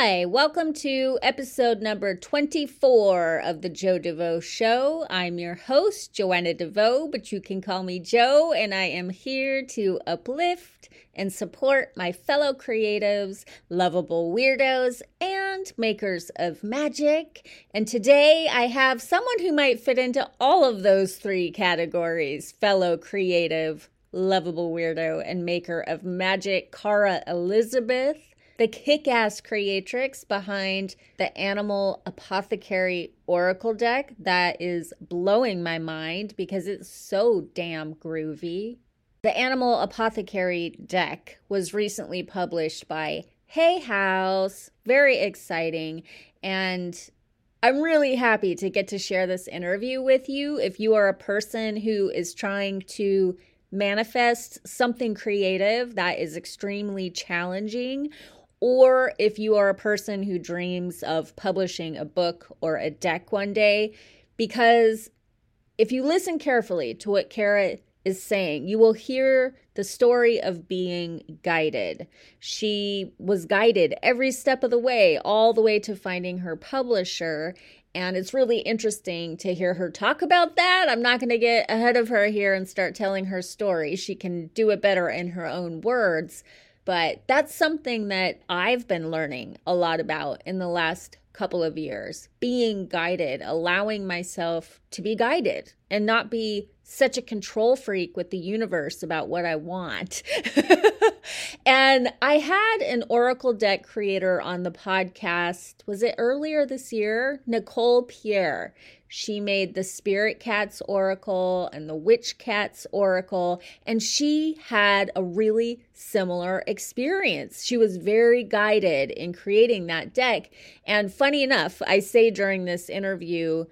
Hi, welcome to episode number 24 of the Jo DeVoe Show. I'm your host, Joanna DeVoe, but you can call me Jo, and I am here to uplift and support my fellow creatives, lovable weirdos, and makers of magic. And today I have someone who might fit into all of those three categories fellow creative, lovable weirdo, and maker of magic, Cara Elizabeth the kick ass creatrix behind the Animal Apothecary Oracle deck that is blowing my mind because it's so damn groovy. The Animal Apothecary deck was recently published by Hay House. Very exciting. And I'm really happy to get to share this interview with you. If you are a person who is trying to manifest something creative that is extremely challenging, or if you are a person who dreams of publishing a book or a deck one day, because if you listen carefully to what Cara is saying, you will hear the story of being guided. She was guided every step of the way, all the way to finding her publisher. And it's really interesting to hear her talk about that. I'm not going to get ahead of her here and start telling her story. She can do it better in her own words. But that's something that I've been learning a lot about in the last couple of years being guided, allowing myself to be guided and not be such a control freak with the universe about what I want. and I had an Oracle deck creator on the podcast. Was it earlier this year? Nicole Piar. She made the Spirit Cats Oracle and the Witch Cats Oracle, and she had a really similar experience. She was very guided in creating that deck. And funny enough, I say during this interview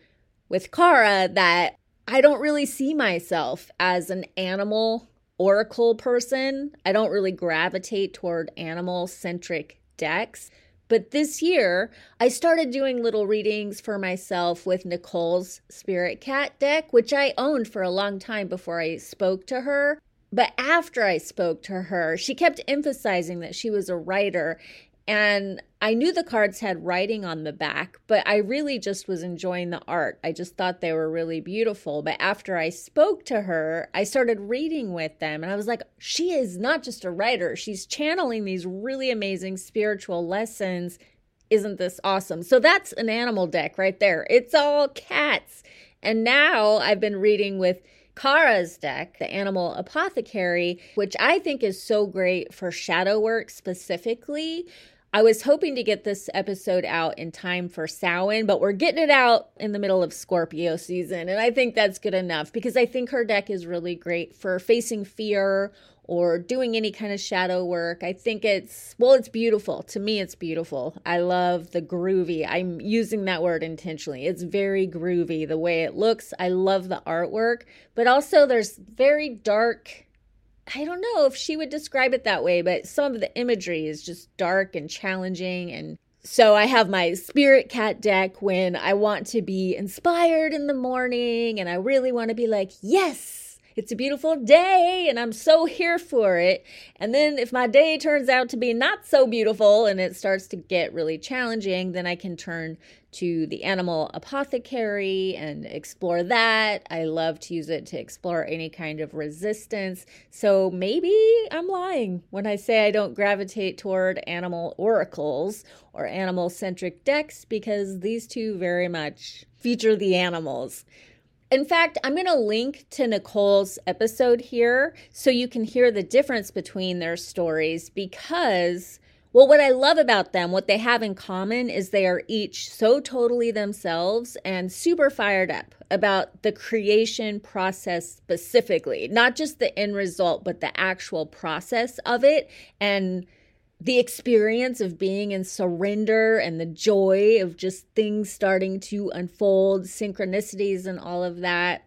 with Cara that I don't really see myself as an animal oracle person. I don't really gravitate toward animal centric decks. But this year, I started doing little readings for myself with Nicole's Spirit Cat deck, which I owned for a long time before I spoke to her. But after I spoke to her, she kept emphasizing that she was a writer and I knew the cards had writing on the back, but I really just was enjoying the art. I just thought they were really beautiful. But after I spoke to her, I started reading with them, and I was like, she is not just a writer, she's channeling these really amazing spiritual lessons. Isn't this awesome? So that's an animal deck right there. It's all cats. And now I've been reading with Cara's deck, the Animal Apothecary, which I think is so great for shadow work specifically I was hoping to get this episode out in time for Samhain, but we're getting it out in the middle of Scorpio season. And I think that's good enough because I think her deck is really great for facing fear or doing any kind of shadow work. I think it's, well, it's beautiful. To me, it's beautiful. I love the groovy. I'm using that word intentionally. It's very groovy the way it looks. I love the artwork, but also there's very dark I don't know if she would describe it that way, but some of the imagery is just dark and challenging. And so I have my spirit cat deck when I want to be inspired in the morning and I really want to be like, yes, it's a beautiful day and I'm so here for it. And then if my day turns out to be not so beautiful and it starts to get really challenging, then I can turn to the animal apothecary and explore that. I love to use it to explore any kind of resistance. So maybe I'm lying when I say I don't gravitate toward animal oracles or animal centric decks because these two very much feature the animals. In fact, I'm going to link to Nicole's episode here so you can hear the difference between their stories because, well, what I love about them, what they have in common is they are each so totally themselves and super fired up about the creation process specifically, not just the end result, but the actual process of it. And the experience of being in surrender and the joy of just things starting to unfold, synchronicities and all of that.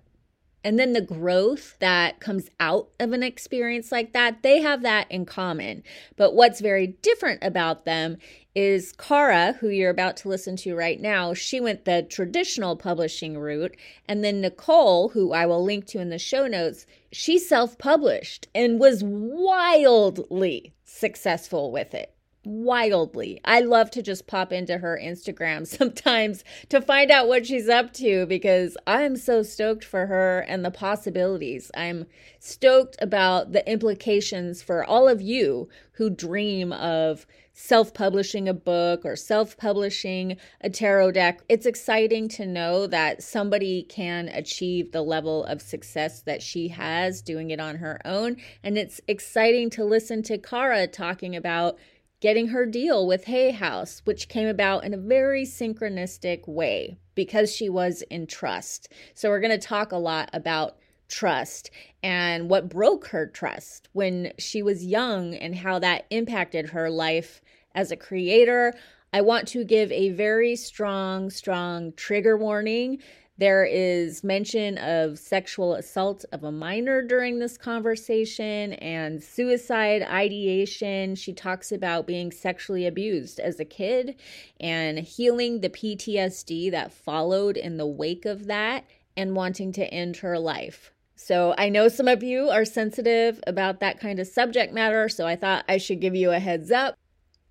And then the growth that comes out of an experience like that, they have that in common. But what's very different about them is Cara, who you're about to listen to right now, she went the traditional publishing route. And then Nicole, who I will link to in the show notes, she self published and was wildly successful with it. Wildly. I love to just pop into her Instagram sometimes to find out what she's up to because I'm so stoked for her and the possibilities. I'm stoked about the implications for all of you who dream of self publishing a book or self publishing a tarot deck. It's exciting to know that somebody can achieve the level of success that she has doing it on her own. And it's exciting to listen to Cara talking about getting her deal with Hay House, which came about in a very synchronistic way because she was in trust. So, we're going to talk a lot about trust and what broke her trust when she was young and how that impacted her life as a creator. I want to give a very strong, strong trigger warning there is mention of sexual assault of a minor during this conversation and suicide ideation. She talks about being sexually abused as a kid and healing the PTSD that followed in the wake of that and wanting to end her life. So, I know some of you are sensitive about that kind of subject matter, so I thought I should give you a heads up.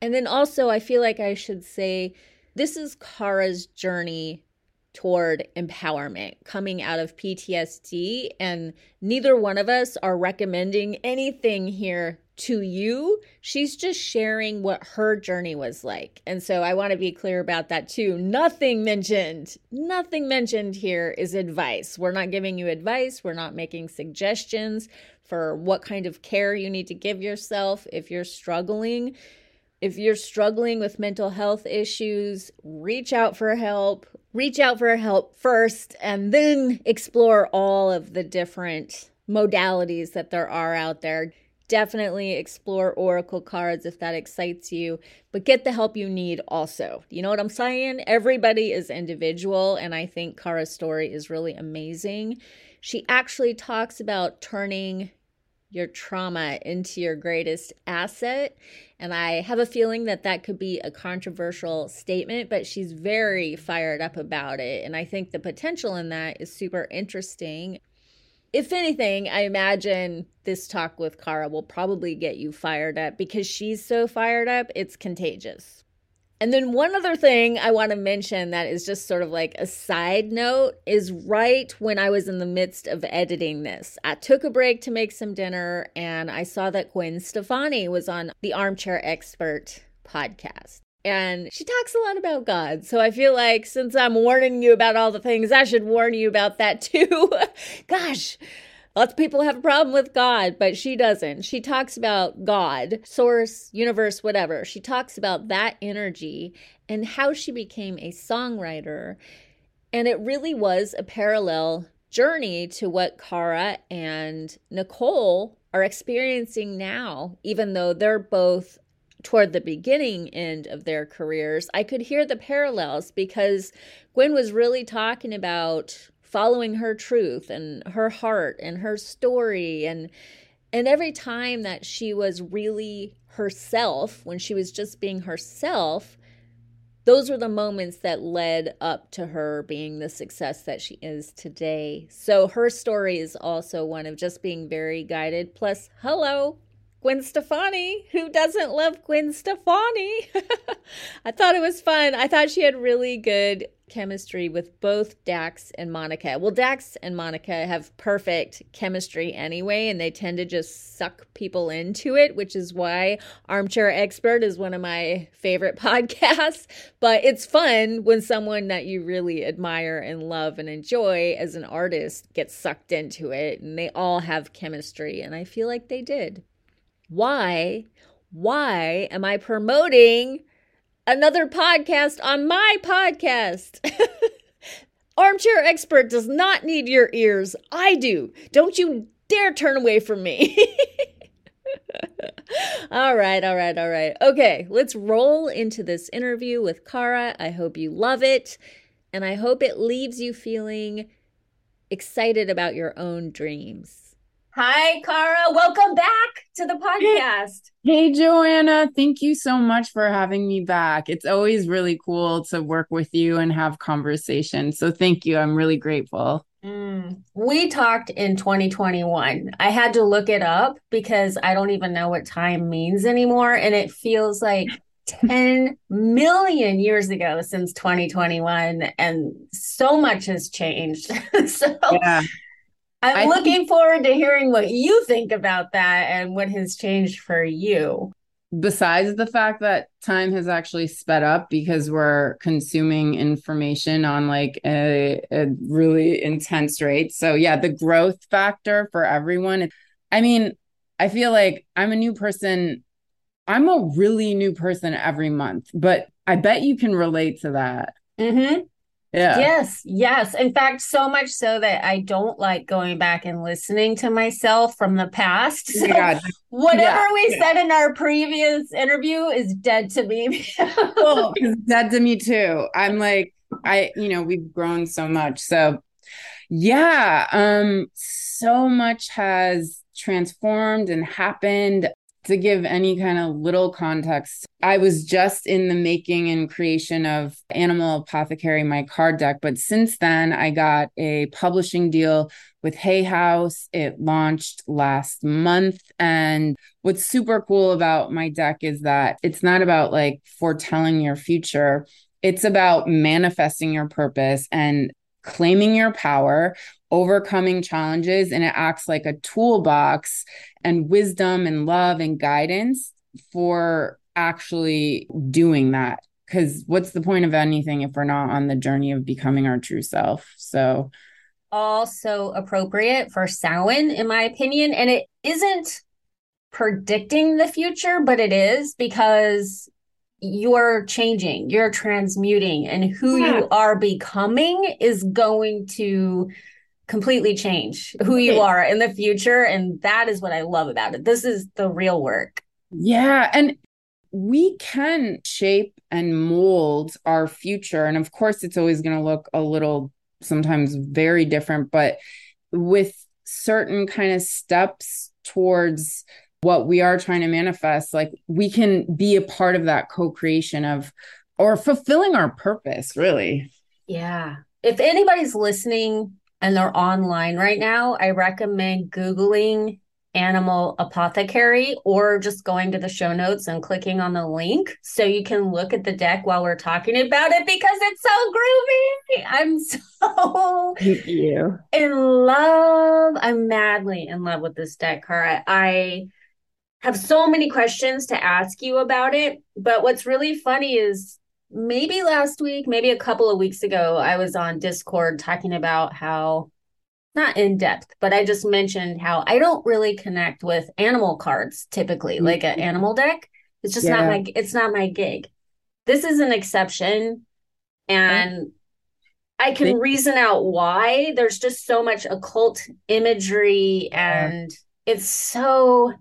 And then also, I feel like I should say this is Cara's journey toward empowerment coming out of PTSD. And neither one of us are recommending anything here to you. She's just sharing what her journey was like. And so I want to be clear about that too. Nothing mentioned, nothing mentioned here is advice. We're not giving you advice, we're not making suggestions for what kind of care you need to give yourself if you're struggling. If you're struggling with mental health issues, reach out for help reach out for help first and then explore all of the different modalities that there are out there. Definitely explore Oracle cards if that excites you, but get the help you need also. You know what I'm saying? Everybody is individual, and I think Cara's story is really amazing. She actually talks about turning your trauma into your greatest asset. And I have a feeling that that could be a controversial statement, but she's very fired up about it. And I think the potential in that is super interesting. If anything, I imagine this talk with Cara will probably get you fired up because she's so fired up, it's contagious. And then one other thing I want to mention that is just sort of like a side note is right when I was in the midst of editing this, I took a break to make some dinner and I saw that Gwen Stefani was on the Armchair Expert podcast. And she talks a lot about God. So I feel like since I'm warning you about all the things, I should warn you about that too. Gosh, Lots of people have a problem with God, but she doesn't. She talks about God, source, universe, whatever. She talks about that energy and how she became a songwriter. And it really was a parallel journey to what Cara and Nicole are experiencing now, even though they're both toward the beginning end of their careers. I could hear the parallels because Gwen was really talking about following her truth and her heart and her story and and every time that she was really herself when she was just being herself those were the moments that led up to her being the success that she is today so her story is also one of just being very guided plus hello Gwen Stefani. Who doesn't love Gwen Stefani? I thought it was fun. I thought she had really good chemistry with both Dax and Monica. Well, Dax and Monica have perfect chemistry anyway, and they tend to just suck people into it, which is why Armchair Expert is one of my favorite podcasts. But it's fun when someone that you really admire and love and enjoy as an artist gets sucked into it, and they all have chemistry, and I feel like they did. Why? Why am I promoting another podcast on my podcast. Armchair Expert does not need your ears. I do. Don't you dare turn away from me. all right, all right, all right. Okay, let's roll into this interview with Cara. I hope you love it, and I hope it leaves you feeling excited about your own dreams. Hi, Cara. Welcome back to the podcast. Hey, Joanna. Thank you so much for having me back. It's always really cool to work with you and have conversations. So, thank you. I'm really grateful. Mm. We talked in 2021. I had to look it up because I don't even know what time means anymore. And it feels like 10 million years ago since 2021. And so much has changed. so yeah. I'm I looking think- forward to hearing what you think about that and what has changed for you besides the fact that time has actually sped up because we're consuming information on like a, a, really intense rate. So, yeah, the growth factor for everyone. I mean, I feel like I'm a new person. I'm a really new person every month, but I bet you can relate to that. Mm-hmm. Yeah. Yes, yes. In fact, so much so that I don't like going back and listening to myself from the past. So oh whatever yeah. we yeah. said in our previous interview is dead to me. well, it's dead to me too. I'm like, I, you know, we've grown so much. So yeah, um, so much has transformed and happened to give any kind of little context, I was just in the making and creation of Animal Apothecary, my card deck. But since then, I got a publishing deal with Hay House. It launched last month. And what's super cool about my deck is that it's not about like foretelling your future, it's about manifesting your purpose and claiming your power overcoming challenges and it acts like a toolbox and wisdom and love and guidance for actually doing that. Because what's the point of anything if we're not on the journey of becoming our true self? So also appropriate for Samhain in my opinion. And it isn't predicting the future but it is because you're changing you're transmuting and who yeah. you are becoming is going to completely change who you are in the future. And that is what I love about it. This is the real work. Yeah. And we can shape and mold our future. And of course, it's always going to look a little sometimes very different, but with certain kind of steps towards what we are trying to manifest, like we can be a part of that co creation of or fulfilling our purpose, really. Yeah. If anybody's listening and they're online right now, I recommend Googling animal apothecary or just going to the show notes and clicking on the link so you can look at the deck while we're talking about it because it's so groovy. I'm so Thank you. in love. I'm madly in love with this deck, Cara. I have so many questions to ask you about it, but what's really funny is maybe last week, maybe a couple of weeks ago, I was on Discord talking about how not in depth, but I just mentioned how I don't really connect with animal cards typically, mm-hmm. like an animal deck. It's just yeah. not my it's not my gig. This is an exception and I can reason out why. There's just so much occult imagery and it's so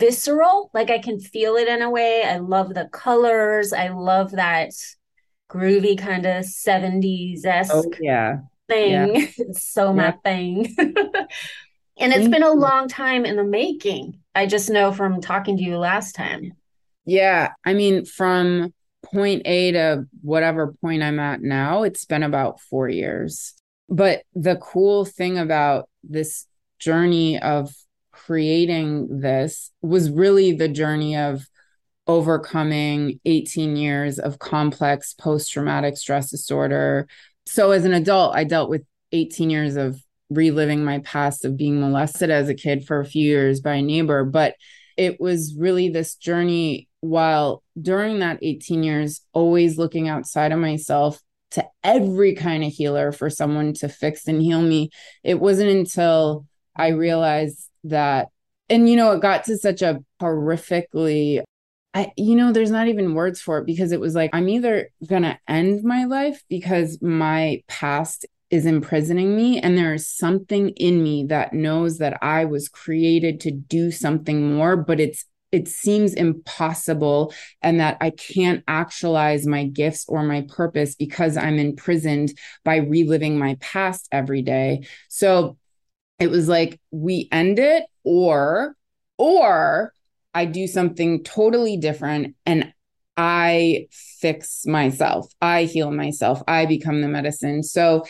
visceral. Like I can feel it in a way. I love the colors. I love that groovy kind of 70s esque oh, yeah. thing. Yeah. it's so my thing. and it's been a long time in the making. I just know from talking to you last time. Yeah. I mean, from point A to whatever point I'm at now, it's been about four years. But the cool thing about this journey of creating this was really the journey of overcoming 18 years of complex post traumatic stress disorder. So, as an adult, I dealt with 18 years of reliving my past of being molested as a kid for a few years by a neighbor. But it was really this journey while during that 18 years, always looking outside of myself to every kind of healer for someone to fix and heal me. It wasn't until I realized that and you know it got to such a horrifically I, you know, there's not even words for it because it was like, I'm either going to end my life because my past is imprisoning me. And there is something in me that knows that I was created to do something more, but it's, it seems impossible and that I can't actualize my gifts or my purpose because I'm imprisoned by reliving my past every day. So it was like we end it or or I do something totally different and I fix myself. I heal myself. I become the medicine. So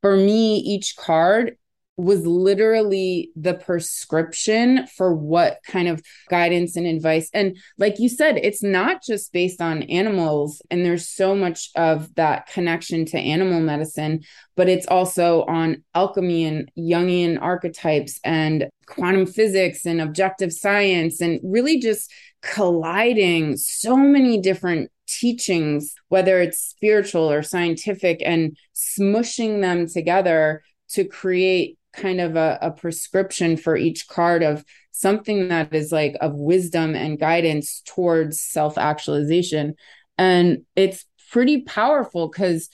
for me, each card was literally the prescription for what kind of guidance and advice. And like you said, it's not just based on animals, and there's so much of that connection to animal medicine, but it's also on alchemy and Jungian archetypes and quantum physics and objective science, and really just colliding so many different teachings, whether it's spiritual or scientific, and smushing them together to create kind of a, a prescription for each card of something that is like of wisdom and guidance towards self actualization. And it's pretty powerful because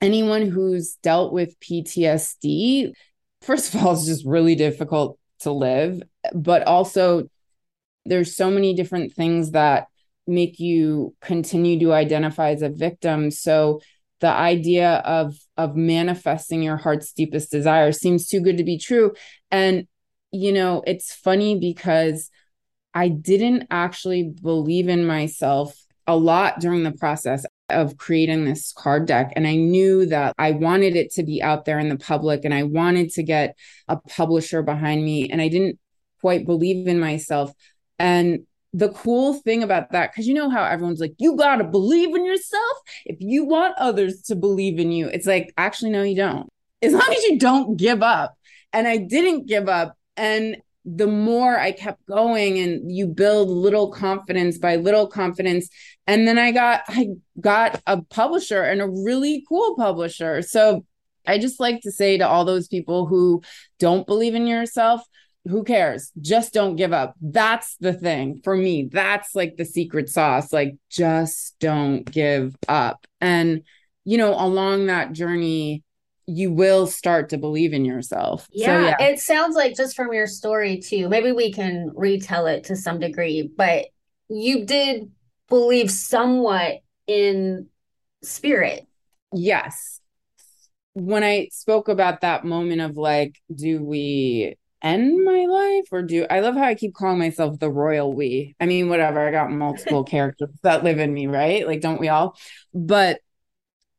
anyone who's dealt with PTSD, first of all, it's just really difficult to live, but also there's so many different things that make you continue to identify as a victim. So the idea of of manifesting your heart's deepest desire seems too good to be true. And you know it's funny because i didn't actually believe in myself a lot during the process of creating this card deck. And i knew that i wanted it to be out there in the public and i wanted to get a publisher behind me. And i didn't quite believe in myself. And the cool thing about that, because you know how everyone's like, you got to believe in yourself if you want others to believe in you. It's like, actually, no, you don't. As long as you don't give up. And I didn't give up. And the more I kept going and you build little confidence by little confidence. And then I got, I got a publisher and a really cool publisher. So I just like to say to all those people who don't believe in yourself, who cares? Just don't give up. That's the thing for me. That's like the secret sauce. Like, just don't give up. And, you know, along that journey, you will start to believe in yourself. Yeah, so, yeah, it sounds like just from your story, too. Maybe we can retell it to some degree, but you did believe somewhat in spirit. Yes. When I spoke about that moment of like, do we end my life or do I love how I keep calling myself the royal we. I mean, whatever. I got multiple characters that live in me, right? Like, don't we all? But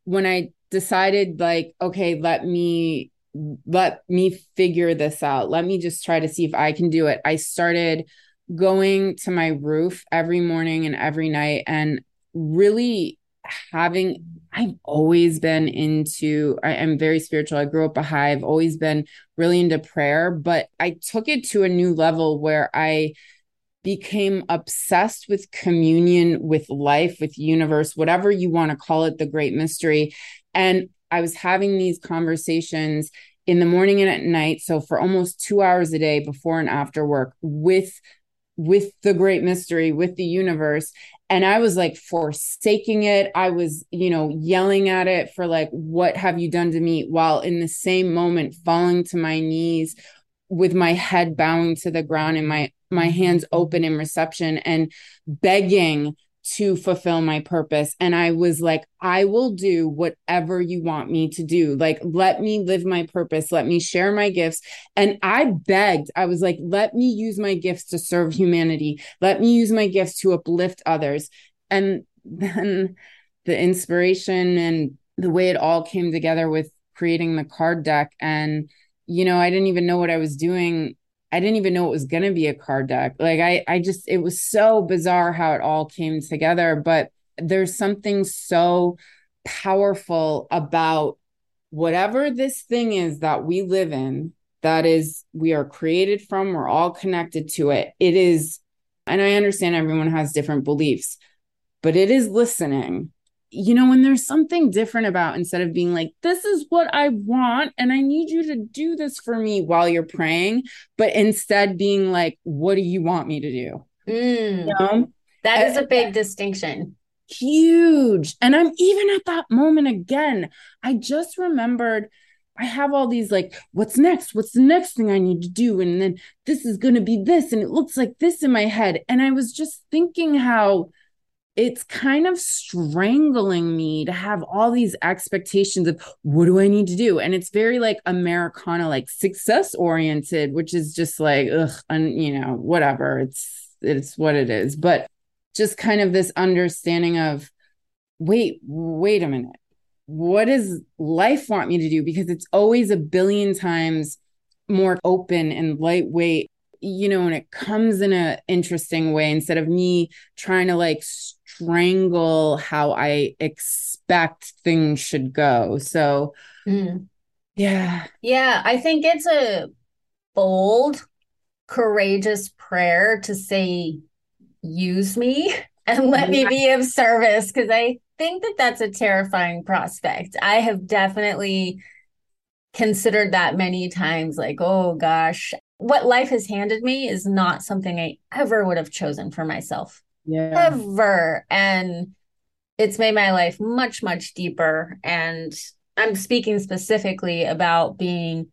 when I decided, like, okay, let me let me figure this out. Let me just try to see if I can do it. I started going to my roof every morning and every night and really having I've always been into I am very spiritual. I grew up a high. I've always been really into prayer, but I took it to a new level where I became obsessed with communion with life, with universe, whatever you want to call it, the great mystery. And I was having these conversations in the morning and at night so for almost 2 hours a day before and after work with with the great mystery with the universe and I was like forsaking it. I was, you know, yelling at it for like, what have you done to me? While in the same moment, falling to my knees with my head bowing to the ground and my my hands open in reception and begging to fulfill my purpose. And I was like, I will do whatever you want me to do. Like, let me live my purpose. Let me share my gifts. And I begged, I was like, let me use my gifts to serve humanity. Let me use my gifts to uplift others. And then the inspiration and the way it all came together with creating the card deck. And, you know, I didn't even know what I was doing I didn't even know it was going to be a card deck. Like I I just it was so bizarre how it all came together, but there's something so powerful about whatever this thing is that we live in that is we are created from, we're all connected to it. It is and I understand everyone has different beliefs, but it is listening you know, when there's something different about instead of being like, this is what I want and I need you to do this for me while you're praying, but instead being like, what do you want me to do? Mm, you know? That is a big distinction. Huge. And I'm even at that moment again. I just remembered I have all these like, what's next? What's the next thing I need to do? And then this is going to be this. And it looks like this in my head. And I was just thinking how it's kind of strangling me to have all these expectations of what do I need to do? And it's very like Americana, like success oriented, which is just like, ugh, and you know, whatever. It's it's what it is. But just kind of this understanding of wait, wait a minute. what does life want me to do? Because it's always a billion times more open and lightweight, you know, and it comes in a interesting way instead of me trying to like strangle how I expect things should go. So, mm. yeah. Yeah. I think it's a bold, courageous prayer to say, use me and let me be of service because I think that that's a terrifying prospect. I have definitely considered that many times like, oh gosh, what life has handed me is not something I ever would have chosen for myself. Yeah. Ever. And it's made my life much, much deeper. And I'm speaking specifically about being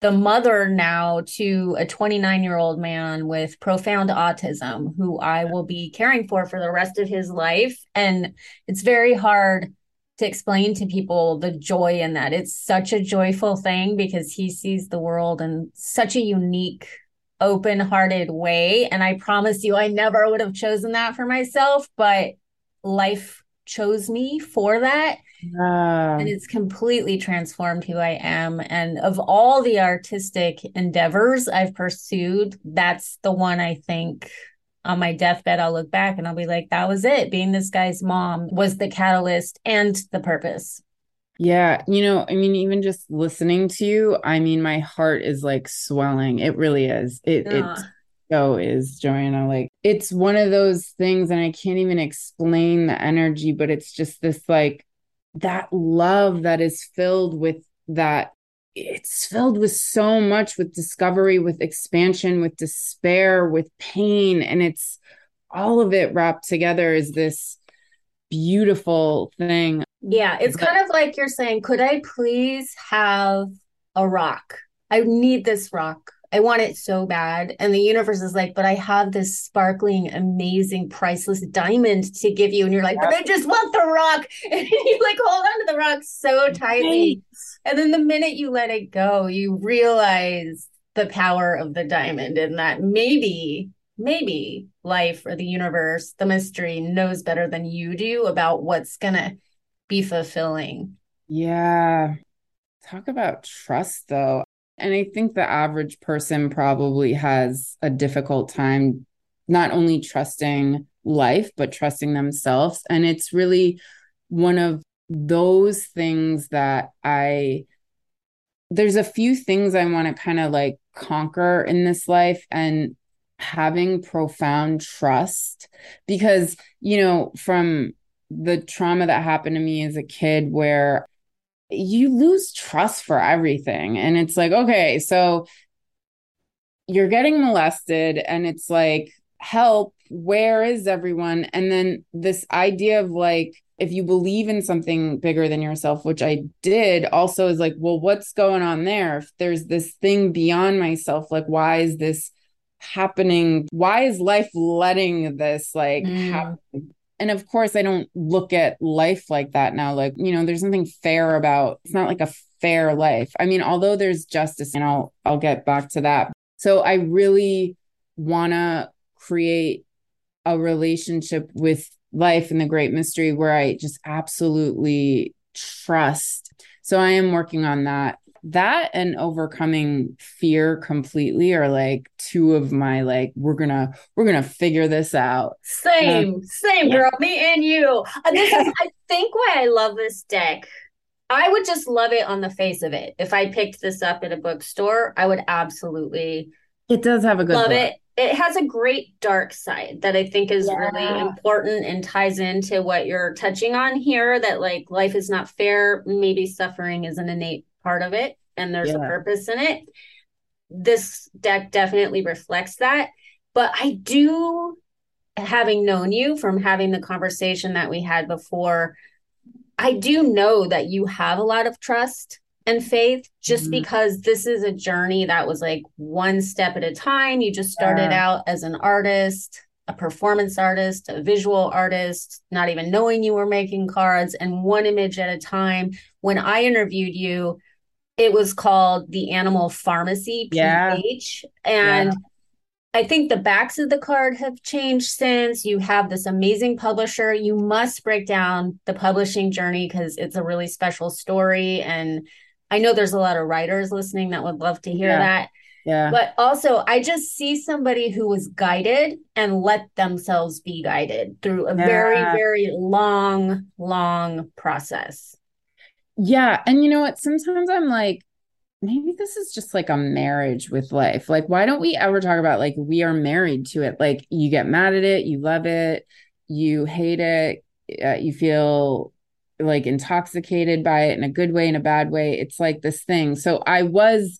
the mother now to a 29 year old man with profound autism who I will be caring for for the rest of his life. And it's very hard to explain to people the joy in that. It's such a joyful thing because he sees the world in such a unique, open hearted way. And I promise you, I never would have chosen that for myself, but life chose me for that. Uh, and it's completely transformed who I am. And of all the artistic endeavors I've pursued, that's the one I think on my deathbed, I'll look back and I'll be like, that was it. Being this guy's mom was the catalyst and the purpose. Yeah. You know, I mean, even just listening to you, I mean, my heart is like swelling. It really is. It, it so is, Joanna. Like, it's one of those things, and I can't even explain the energy, but it's just this like that love that is filled with that it's filled with so much with discovery with expansion with despair with pain and it's all of it wrapped together is this beautiful thing yeah it's but, kind of like you're saying could i please have a rock i need this rock I want it so bad. And the universe is like, but I have this sparkling, amazing, priceless diamond to give you. And you're like, but I just want the rock. And you like hold on to the rock so tightly. And then the minute you let it go, you realize the power of the diamond and that maybe, maybe life or the universe, the mystery knows better than you do about what's going to be fulfilling. Yeah. Talk about trust, though. And I think the average person probably has a difficult time not only trusting life, but trusting themselves. And it's really one of those things that I, there's a few things I want to kind of like conquer in this life and having profound trust because, you know, from the trauma that happened to me as a kid where you lose trust for everything. And it's like, okay, so you're getting molested, and it's like, help, where is everyone? And then this idea of like, if you believe in something bigger than yourself, which I did, also is like, well, what's going on there? If there's this thing beyond myself, like, why is this happening? Why is life letting this like mm. happen? and of course i don't look at life like that now like you know there's nothing fair about it's not like a fair life i mean although there's justice and i'll i'll get back to that so i really want to create a relationship with life and the great mystery where i just absolutely trust so i am working on that that and overcoming fear completely are like two of my like we're gonna we're gonna figure this out same um, same yeah. girl me and you and this is i think why i love this deck i would just love it on the face of it if i picked this up at a bookstore i would absolutely it does have a good love book. it it has a great dark side that I think is yeah. really important and ties into what you're touching on here that like life is not fair. Maybe suffering is an innate part of it and there's yeah. a purpose in it. This deck definitely reflects that. But I do, having known you from having the conversation that we had before, I do know that you have a lot of trust and faith just mm-hmm. because this is a journey that was like one step at a time. You just started yeah. out as an artist, a performance artist, a visual artist, not even knowing you were making cards and one image at a time. When I interviewed you, it was called the Animal Pharmacy PH. Yeah. And yeah. I think the backs of the card have changed since. You have this amazing publisher. You must break down the publishing journey because it's a really special story. And I know there's a lot of writers listening that would love to hear Yeah. that. Yeah. But also, I just see somebody who was guided and let themselves be guided through a very, very long, long process. Yeah. And you know what? Sometimes I'm like, maybe this is just like a marriage with life. Like, why don't we ever talk about like we are married to it? Like, you get mad at it, you love it, you hate it, uh, you feel like intoxicated by it in a good way, in a bad way. It's like this thing. So I was,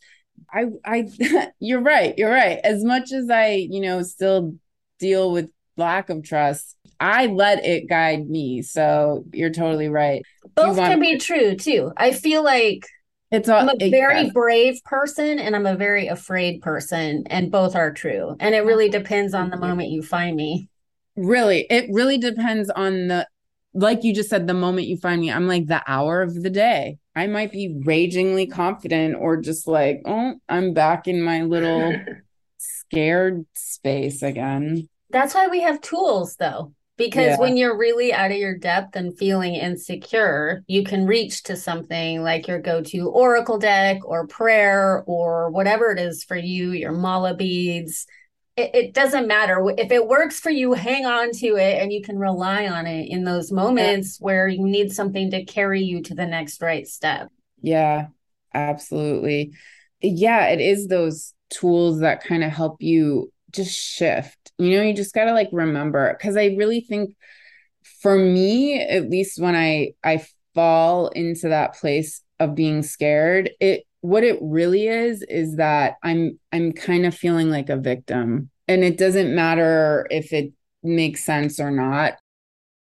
I, I, you're right. You're right. As much as I, you know, still deal with lack of trust, I let it guide me. So you're totally right. Both want- can be true too. I feel like It's all I'm a very yes. brave person and I'm a very afraid person, and both are true. And it really depends on the moment you find me. Really, it really depends on the, like you just said, the moment you find me, I'm like the hour of the day. I might be ragingly confident or just like, oh, I'm back in my little scared space again. That's why we have tools, though, because Yeah. when you're really out of your depth and feeling insecure, you can reach to something like your go to oracle deck or prayer or whatever it is for you, your mala beads. It, it doesn't matter. If it works for you, hang on to it and you can rely on it in those moments where you need something to carry you to the next right step. Yeah, absolutely. Yeah, it is those tools that kind of help you just shift. You know, you just got to like remember because I really think for me, at least when I I fall into that place of being scared, it what it really is is that I'm I'm kind of feeling like a victim. And it doesn't matter if it makes sense or not.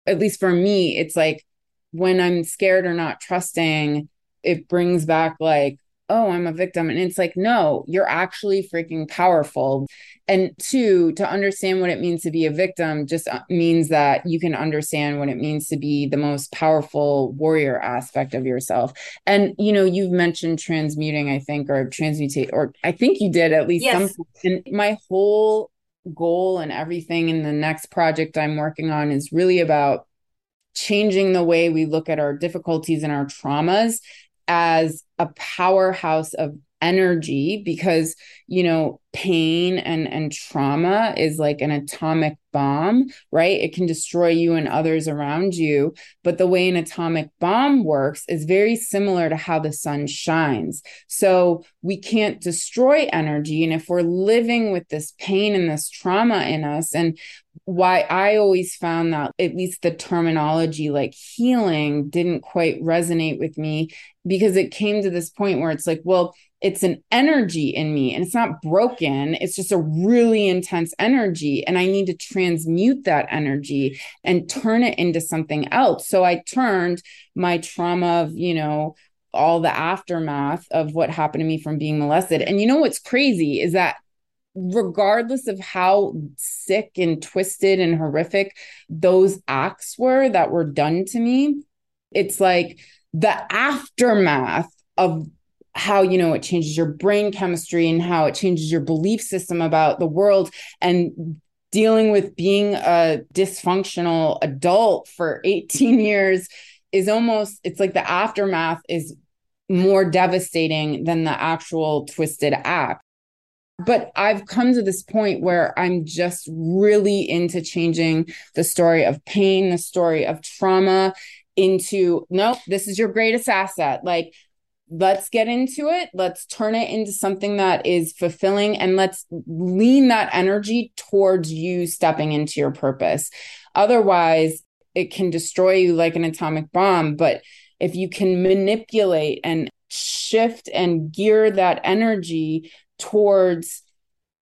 At least for me, it's like when I'm scared or not trusting, it brings back like, oh, I'm a victim. And it's like, no, you're actually freaking powerful. And two, to understand what it means to be a victim just uh, means that you can understand what it means to be the most powerful warrior aspect of yourself. And, you know, you've mentioned transmuting, I think, or transmutate, or I think you did at least Yes. some. And my whole goal and everything in the next project I'm working on is really about changing the way we look at our difficulties and our traumas as a powerhouse of energy because you know pain and and trauma is like an atomic bomb right? It can destroy you and others around you. But the way an atomic bomb works is very similar to how the sun shines. So we can't destroy energy. And if we're living with this pain and this trauma in us and why I always found that at least the terminology like healing didn't quite resonate with me because it came to this point where it's like, well, it's an energy in me and it's not broken. It's just a really intense energy. And I need to transmute that energy and turn it into something else. So I turned my trauma of, you know, all the aftermath of what happened to me from being molested. And you know what's crazy is that regardless of how sick and twisted and horrific those acts were that were done to me, it's like the aftermath of how you know it changes your brain chemistry and how it changes your belief system about the world and dealing with being a dysfunctional adult for 18 years is almost it's like the aftermath is more devastating than the actual twisted act but I've come to this point where I'm just really into changing the story of pain, the story of trauma into no, this is your greatest asset. Like, let's get into it. Let's turn it into something that is fulfilling and let's lean that energy towards you stepping into your purpose. Otherwise, it can destroy you like an atomic bomb. But if you can manipulate and shift and gear that energy towards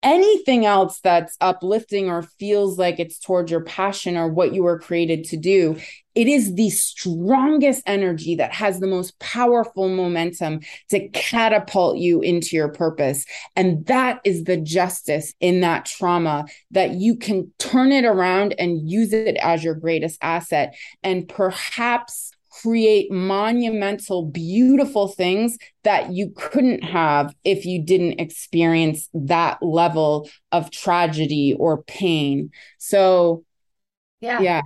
anything else that's uplifting or feels like it's towards your passion or what you were created to do, it is the strongest energy that has the most powerful momentum to catapult you into your purpose. And that is the justice in that trauma that you can turn it around and use it as your greatest asset and perhaps create monumental, beautiful things that you couldn't have if you didn't experience that level of tragedy or pain. So, yeah. Yeah.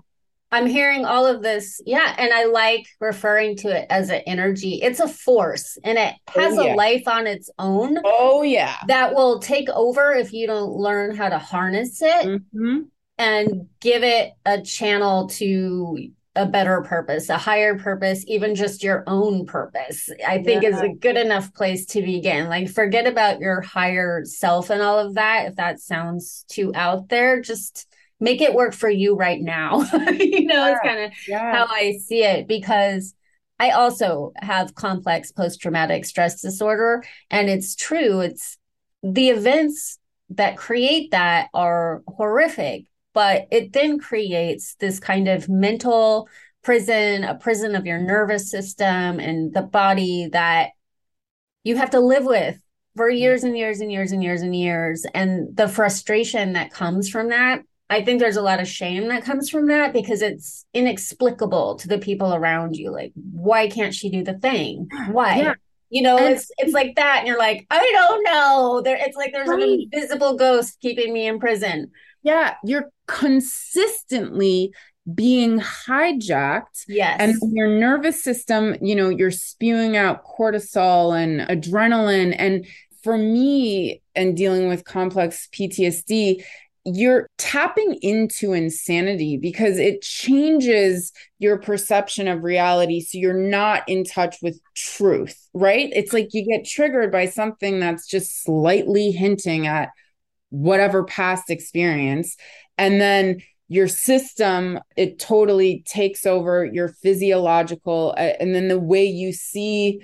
I'm hearing all of this. Yeah. And I like referring to it as an energy. It's a force and it has Oh, yeah. a life on its own Oh, yeah. that will take over if you don't learn how to harness it Mhm. and give it a channel to a better purpose, a higher purpose, even just your own purpose. I think is a good enough place to begin. Like forget about your higher self and all of that if that sounds too out there. Just make it work for you right now. you know, it's kind of Yeah. how I see it because I also have complex post traumatic stress disorder. And it's true, it's the events that create that are horrific, but it then creates this kind of mental prison, a prison of your nervous system and the body that you have to live with for years and years and years and years and years. And the frustration that comes from that I think there's a lot of shame that comes from that because it's inexplicable to the people around you. Like, why can't she do the thing? Why? Yeah. You know, And- it's it's like that, and you're like, I don't know. There, it's like there's Right. an invisible ghost keeping me in prison. Yeah. You're consistently being hijacked Yes, And your nervous system, you know, you're spewing out cortisol and adrenaline. And for me, and dealing with complex PTSD, you're tapping into insanity because it changes your perception of reality. So you're not in touch with truth, right? It's like you get triggered by something that's just slightly hinting at whatever past experience. And then your system it totally takes over your physiological uh, and then the way you see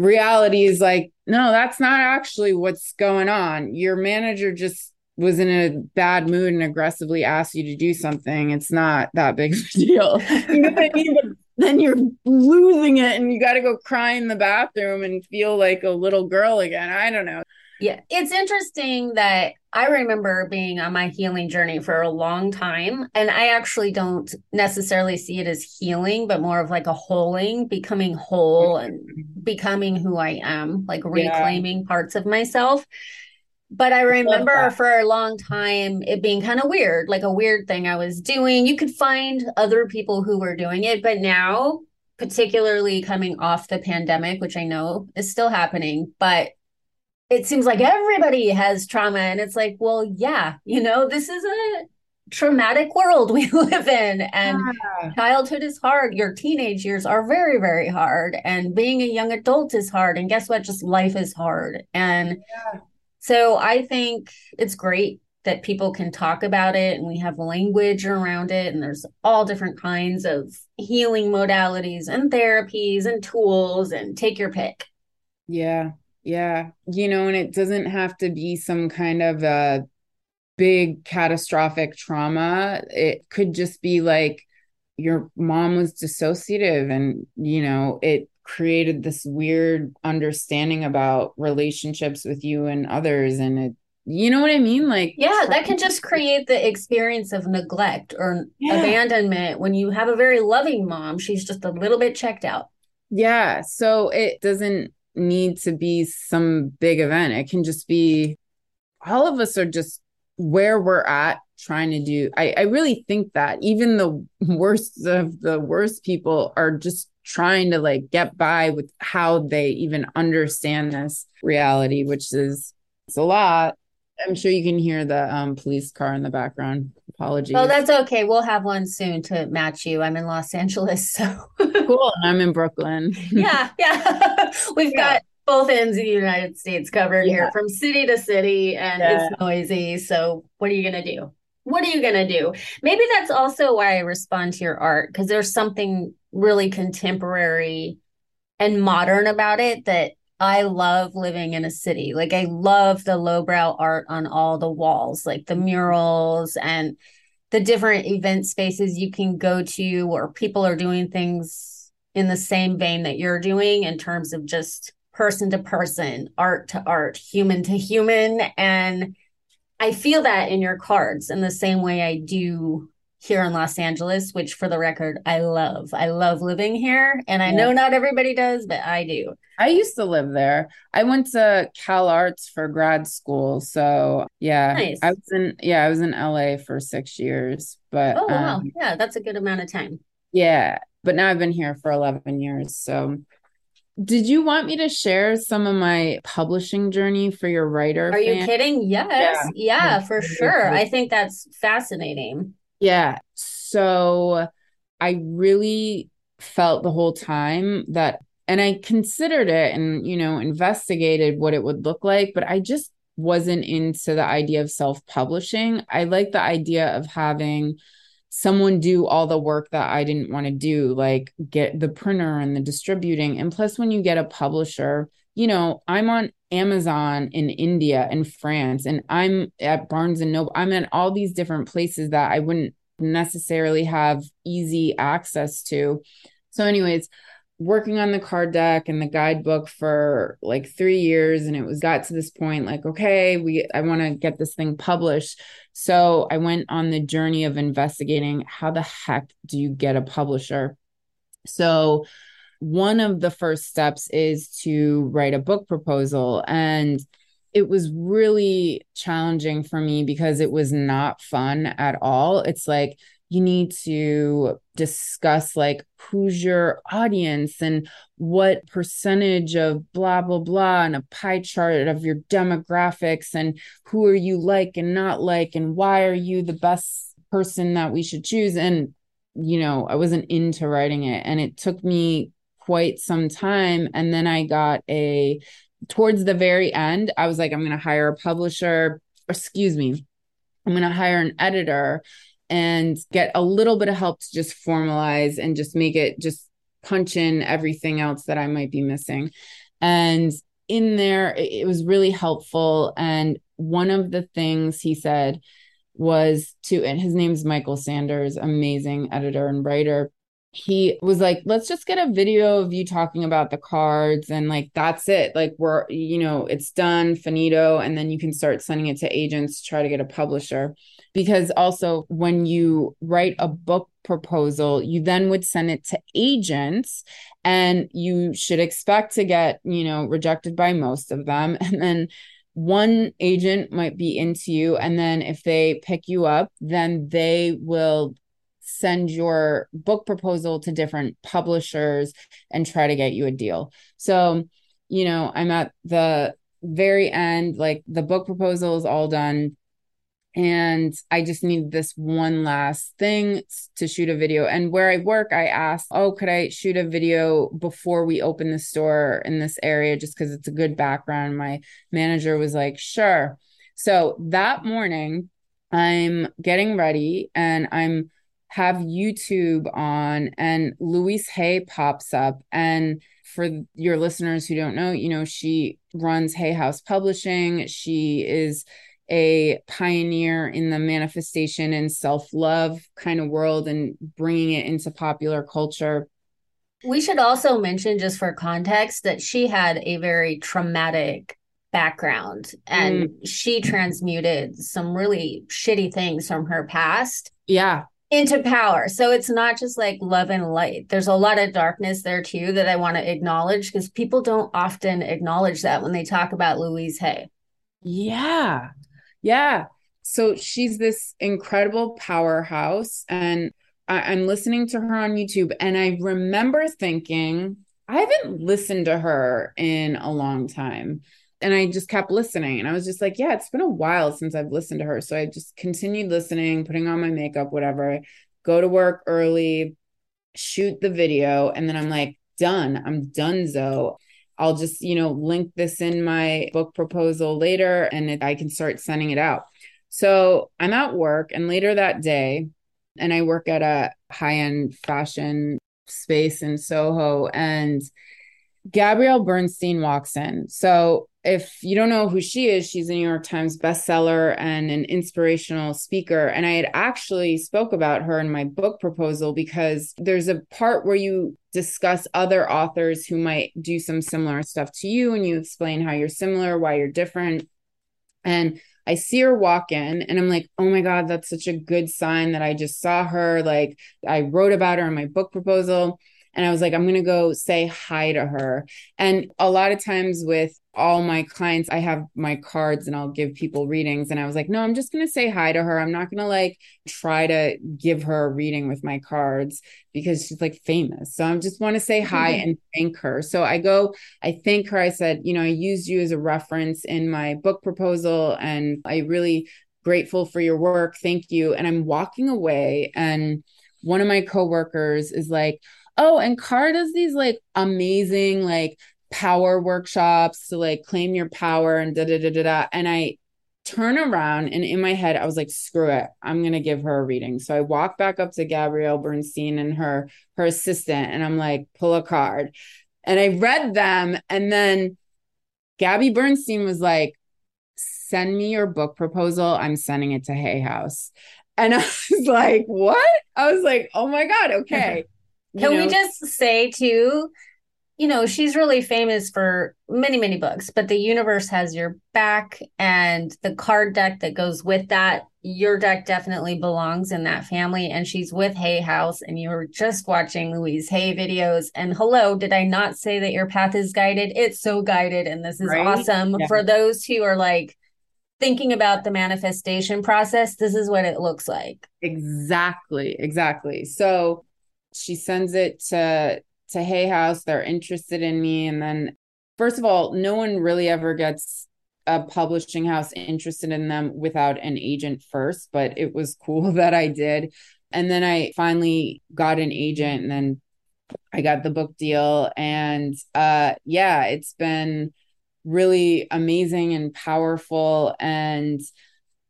reality is like no that's not actually what's going on. Your manager just was in a bad mood and aggressively asked you to do something. It's not that big of a deal. You know what i mean? But then you're losing it and you got to go cry in the bathroom and feel like a little girl again. I don't know Yeah, it's interesting that I remember being on my healing journey for a long time. And I actually don't necessarily see it as healing, but more of like a holing, becoming whole and becoming who I am, like Yeah. reclaiming parts of myself. But I remember for a long time it being kind of weird, like a weird thing I was doing. You could find other people who were doing it, but now, particularly coming off the pandemic, which I know is still happening, but it seems like everybody has trauma and it's like well yeah you know this is a traumatic world we live in and Yeah. childhood is hard your teenage years are very very hard and being a young adult is hard and guess what just life is hard and Yeah. so i think it's great that people can talk about it and we have language around it and there's all different kinds of healing modalities and therapies and tools and take your pick Yeah, yeah. You know, and it doesn't have to be some kind of a big catastrophic trauma. It could just be like your mom was dissociative and, you know, it created this weird understanding about relationships with you and others. And it, you know what I mean? Like, Yeah, that can just create the experience of neglect or Yeah. abandonment when you have a very loving mom. She's just a little bit checked out. Yeah, so it doesn't need to be some big event. It can just be all of us are just where we're at trying to do. I, I really think that even the worst of the worst people are just trying to like get by with how they even understand this reality, which is it's a lot. I'm sure you can hear the um, police car in the background. Apologies. Oh, that's okay. We'll have one soon to match you. I'm in Los Angeles, so cool. And I'm in Brooklyn. yeah, yeah. We've Yeah. got both ends of the United States covered here from city to city, and Yeah. it's noisy. So, what are you going to do? What are you going to do? Maybe that's also why I respond to your art because there's something really contemporary and modern about it that I love living in a city. Like, I love the lowbrow art on all the walls, like the murals and the different event spaces you can go to where people are doing things in the same vein that you're doing in terms of just person to person, art to art, human to human. And I feel that in your cards in the same way I do here in Los Angeles, which for the record, I love. I love living here. And I yeah. know not everybody does, but I do. I used to live there. I went to Cal Arts for grad school. So yeah. Nice. I was in yeah, I was in LA for six years. But Oh wow. Um, yeah, that's a good amount of time. Yeah. But now I've been here for eleven years. So did you want me to share some of my publishing journey for your writer? Are fan? you kidding? Yes. Yeah, yeah for sure. I think that's fascinating. Yeah. So I really felt the whole time that, and I considered it and, you know, investigated what it would look like, but I just wasn't into the idea of self publishing. I like the idea of having someone do all the work that I didn't want to do, like get the printer and the distributing. And plus, when you get a publisher, you know, I'm on Amazon in India and France, and I'm at Barnes and Noble. I'm at all these different places that I wouldn't necessarily have easy access to. So, anyways, working on the card deck and the guidebook for like three years and it was got to this point like okay we i want to get this thing published so i went on the journey of investigating how the heck do you get a publisher so one of the first steps is to write a book proposal. And it was really challenging for me because it was not fun at all. It's like you need to discuss like who's your audience and what percentage of blah blah blah and a pie chart of your demographics and who are you like and not like and why are you the best person that we should choose. And you know i wasn't into writing it. And it took me quite some time and then i got a towards the very end i was like i'm going to hire a publisher excuse me i'm going to hire an editor and get a little bit of help to just formalize and just make it just punch in everything else that I might be missing. And in there, it was really helpful. And one of the things he said was to, and his name's Michael Sanders, amazing editor and writer. He was like, let's just get a video of you talking about the cards. And like, that's it. Like, we're, you know, it's done, finito. And then you can start sending it to agents, try to get a publisher because also when you write a book proposal you then would send it to agents and you should expect to get you know rejected by most of them and then one agent might be into you and then if they pick you up then they will send your book proposal to different publishers and try to get you a deal so you know i'm at the very end like the book proposal is all done and I just need this one last thing to shoot a video. And where I work, I asked, Oh, could I shoot a video before we open the store in this area just because it's a good background? My manager was like, Sure. So that morning, I'm getting ready and I'm have YouTube on and Louise Hay pops up and for your listeners who don't know, you know, she runs Hay House Publishing. She is a pioneer in the manifestation and self love kind of world and bringing it into popular culture. We should also mention, just for context, that she had a very traumatic background and mm. she transmuted some really shitty things from her past. Yeah. Into power. So it's not just like love and light. There's a lot of darkness there too that I want to acknowledge because people don't often acknowledge that when they talk about Louise Hay. Yeah. Yeah. So she's this incredible powerhouse. And I- I'm listening to her on YouTube. And I remember thinking, I haven't listened to her in a long time. And I just kept listening. And I was just like, yeah, it's been a while since I've listened to her. So I just continued listening, putting on my makeup, whatever, go to work early, shoot the video. And then I'm like, done. I'm done, Zoe. I'll just, you know, link this in my book proposal later and it, I can start sending it out. So I'm at work and later that day, and I work at a high end fashion space in Soho, and Gabrielle Bernstein walks in. So if you don't know who she is, she's a New York Times bestseller and an inspirational speaker. And I had actually spoke about her in my book proposal because there's a part where you discuss other authors who might do some similar stuff to you and you explain how you're similar, why you're different. And I see her walk in and I'm like, oh my God, that's such a good sign that I just saw her. Like I wrote about her in my book proposal. And I was like, I'm going to go say hi to her. And a lot of times with all my clients, I have my cards and I'll give people readings. And I was like, no, I'm just going to say hi to her. I'm not going to like try to give her a reading with my cards because she's like famous. So I just want to say hi mm-hmm. and thank her. So I go, I thank her. I said, you know, I used you as a reference in my book proposal and I really grateful for your work. Thank you. And I'm walking away and one of my coworkers is like, oh, and Car does these like amazing like power workshops to like claim your power and da da da da da. And I turn around and in my head, I was like, screw it. I'm gonna give her a reading. So I walk back up to Gabrielle Bernstein and her her assistant, and I'm like, pull a card. And I read them, and then Gabby Bernstein was like, send me your book proposal. I'm sending it to Hay House. And I was like, what? I was like, oh my God, okay. Can know? we just say too, you know, she's really famous for many, many books, but the universe has your back and the card deck that goes with that. Your deck definitely belongs in that family. And she's with Hay House, and you were just watching Louise Hay videos. And hello, did I not say that your path is guided? It's so guided. And this is right? awesome yeah. for those who are like, thinking about the manifestation process, this is what it looks like. Exactly. Exactly. So she sends it to to Hay House. They're interested in me. And then first of all, no one really ever gets a publishing house interested in them without an agent first, but it was cool that I did. And then I finally got an agent and then I got the book deal. And uh yeah, it's been really amazing and powerful. And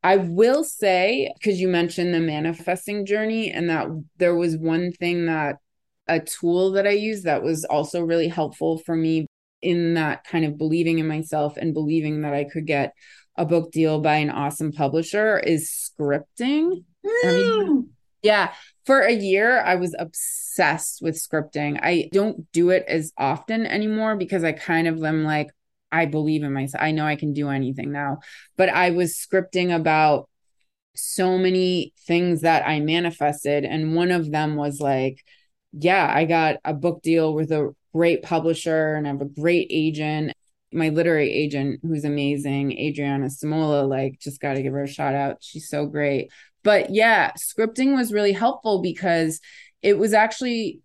I will say, because you mentioned the manifesting journey, and that there was one thing that a tool that I used that was also really helpful for me in that kind of believing in myself and believing that I could get a book deal by an awesome publisher is scripting. Mm. yeah. For a year, I was obsessed with scripting. I don't do it as often anymore because I kind of am like, I believe in myself. I know I can do anything now. But I was scripting about so many things that I manifested. And one of them was like, yeah, I got a book deal with a great publisher and I have a great agent. My literary agent, who's amazing, Adriana Simola, like, just got to give her a shout out. She's so great. But yeah, scripting was really helpful because it was actually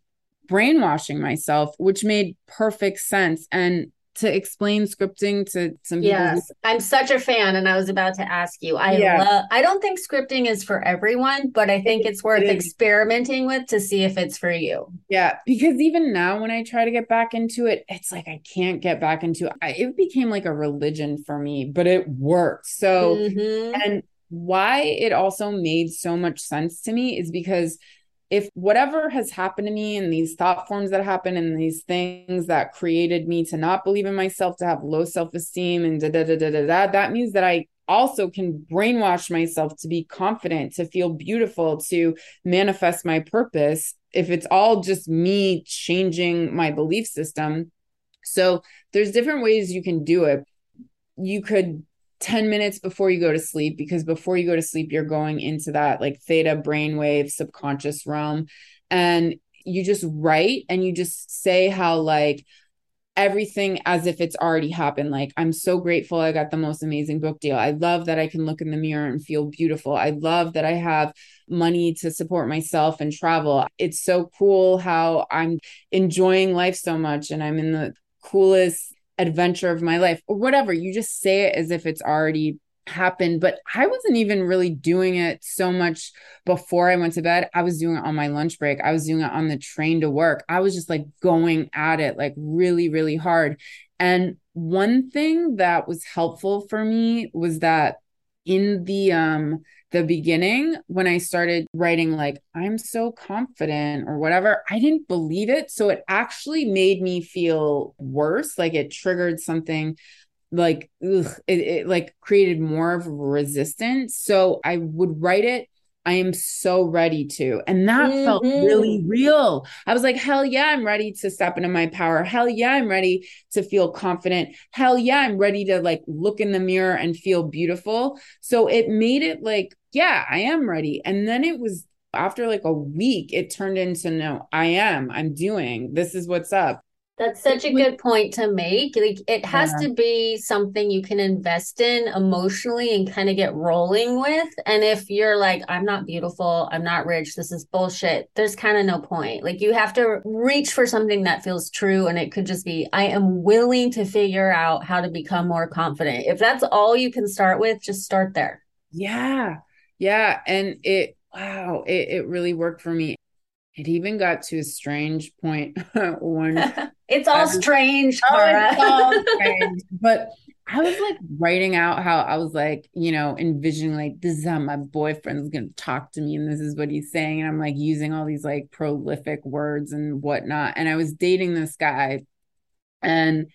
brainwashing myself, which made perfect sense. And to explain scripting to some people? Yes, I'm such a fan, and I was about to ask you. I yeah. love. I don't think scripting is for everyone, but I think it's worth it experimenting with to see if it's for you. Yeah, because even now, when I try to get back into it, it's like I can't get back into it. I, it became like a religion for me, but it worked. So, mm-hmm. and why it also made so much sense to me is because if whatever has happened to me and these thought forms that happen and these things that created me to not believe in myself, to have low self esteem and da da da da da that means that I also can brainwash myself to be confident, to feel beautiful, to manifest my purpose. If it's all just me changing my belief system. So there's different ways you can do it. You could 10 minutes before you go to sleep because before you go to sleep you're going into that like theta brainwave subconscious realm. And you just write and you just say how like everything as if it's already happened. Like i'm so grateful i got the most amazing book deal. I love that i can look in the mirror and feel beautiful. I love that i have money to support myself and travel. It's so cool how i'm enjoying life so much and i'm in the coolest adventure of my life or whatever. You just say it as if it's already happened. But I wasn't even really doing it so much before I went to bed. I was doing it on my lunch break. I was doing it on the train to work. I was just like going at it like really, really hard. And one thing that was helpful for me was that in the um the beginning when I started writing, like, I'm so confident or whatever, I didn't believe it. So it actually made me feel worse. Like it triggered something like, ugh, it, it like created more of resistance. So I would write it I am so ready to. And that mm-hmm. felt really real. I was like, hell yeah, I'm ready to step into my power. Hell yeah, I'm ready to feel confident. Hell yeah, I'm ready to like look in the mirror and feel beautiful. So it made it like, yeah, I am ready. And then it was after like a week, it turned into no, I am, I'm doing, this is what's up. That's such a good point to make. Like it has yeah. to be something you can invest in emotionally and kind of get rolling with. And if you're like, I'm not beautiful, I'm not rich, this is bullshit, there's kind of no point. Like you have to reach for something that feels true. And it could just be, I am willing to figure out how to become more confident. If that's all you can start with, just start there. Yeah. Yeah. And it, wow, it, it really worked for me. It even got to a strange point when it's all was, strange, oh, it's all strange. But I was like writing out how I was like, you know, envisioning like this is how my boyfriend's gonna talk to me, and this is what he's saying. And I'm like using all these like prolific words and whatnot. And I was dating this guy, and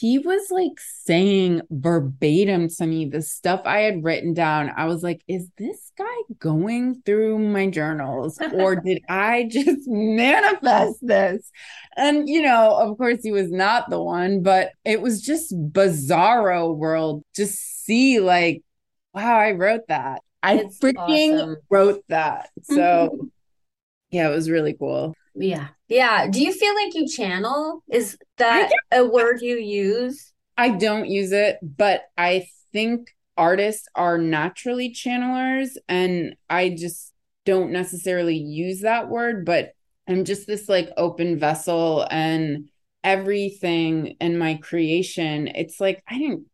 he was like saying verbatim to me the stuff I had written down. I was like, is this guy going through my journals or did I just manifest this? And, you know, of course, he was not the one, but it was just bizarro world. Just see, like, wow, I wrote that. I it's freaking awesome. wrote that. So, yeah, it was really cool. Yeah. Yeah. Do you feel like you channel? Is that a word you use? I don't use it, but I think artists are naturally channelers. And I just don't necessarily use that word, but I'm just this like open vessel and everything in my creation. It's like, I didn't